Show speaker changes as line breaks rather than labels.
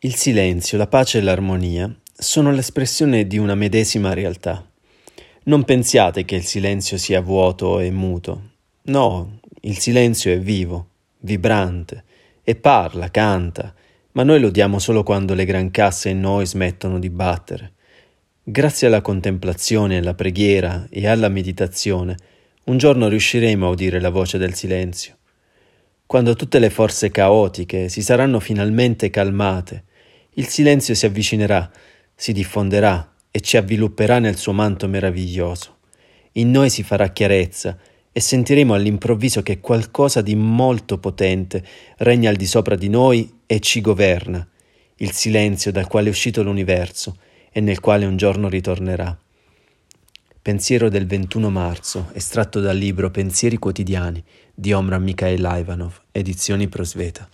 Il silenzio, la pace e l'armonia sono l'espressione di una medesima realtà. Non pensiate che il silenzio sia vuoto e muto. No, il silenzio è vivo, vibrante, e parla, canta, ma noi lo diamo solo quando le gran casse in noi smettono di battere. Grazie alla contemplazione, alla preghiera e alla meditazione, un giorno riusciremo a udire la voce del silenzio. Quando tutte le forze caotiche si saranno finalmente calmate il silenzio si avvicinerà, si diffonderà e ci avvilupperà nel suo manto meraviglioso. In noi si farà chiarezza e sentiremo all'improvviso che qualcosa di molto potente regna al di sopra di noi e ci governa, il silenzio dal quale è uscito l'universo e nel quale un giorno ritornerà. Pensiero del 21 marzo, estratto dal libro Pensieri quotidiani di Omran Mikhail Ivanov, edizioni Prosveta.